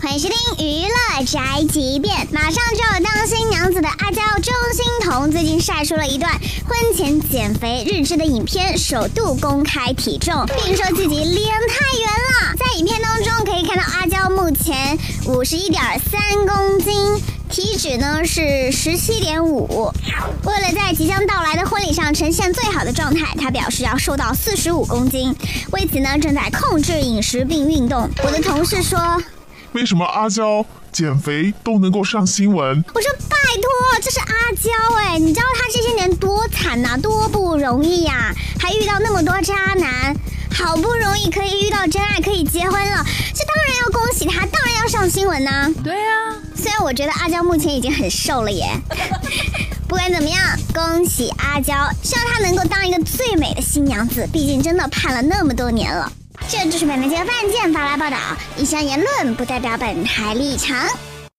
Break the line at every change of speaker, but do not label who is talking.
欢迎收听娱乐宅急便，马上就要当新娘子的阿娇周欣彤最近晒出了一段婚前减肥日志的影片，首度公开体重，并说自己脸太圆了。在影片当中可以看到阿娇目前五十一点三公斤，体脂呢是十七点五。为了在即将到来的婚礼上呈现最好的状态，她表示要瘦到四十五公斤，为此呢正在控制饮食并运动。我的同事说。
为什么阿娇减肥都能够上新闻？
我说拜托，这是阿娇哎，你知道她这些年多惨呐，多不容易呀，还遇到那么多渣男，好不容易可以遇到真爱，可以结婚了，这当然要恭喜她，当然要上新闻呐。
对啊，
虽然我觉得阿娇目前已经很瘦了耶，不管怎么样，恭喜阿娇，希望她能够当一个最美的新娘子，毕竟真的盼了那么多年了。这就是本台节饭件发来报道，以上言论不代表本台立场。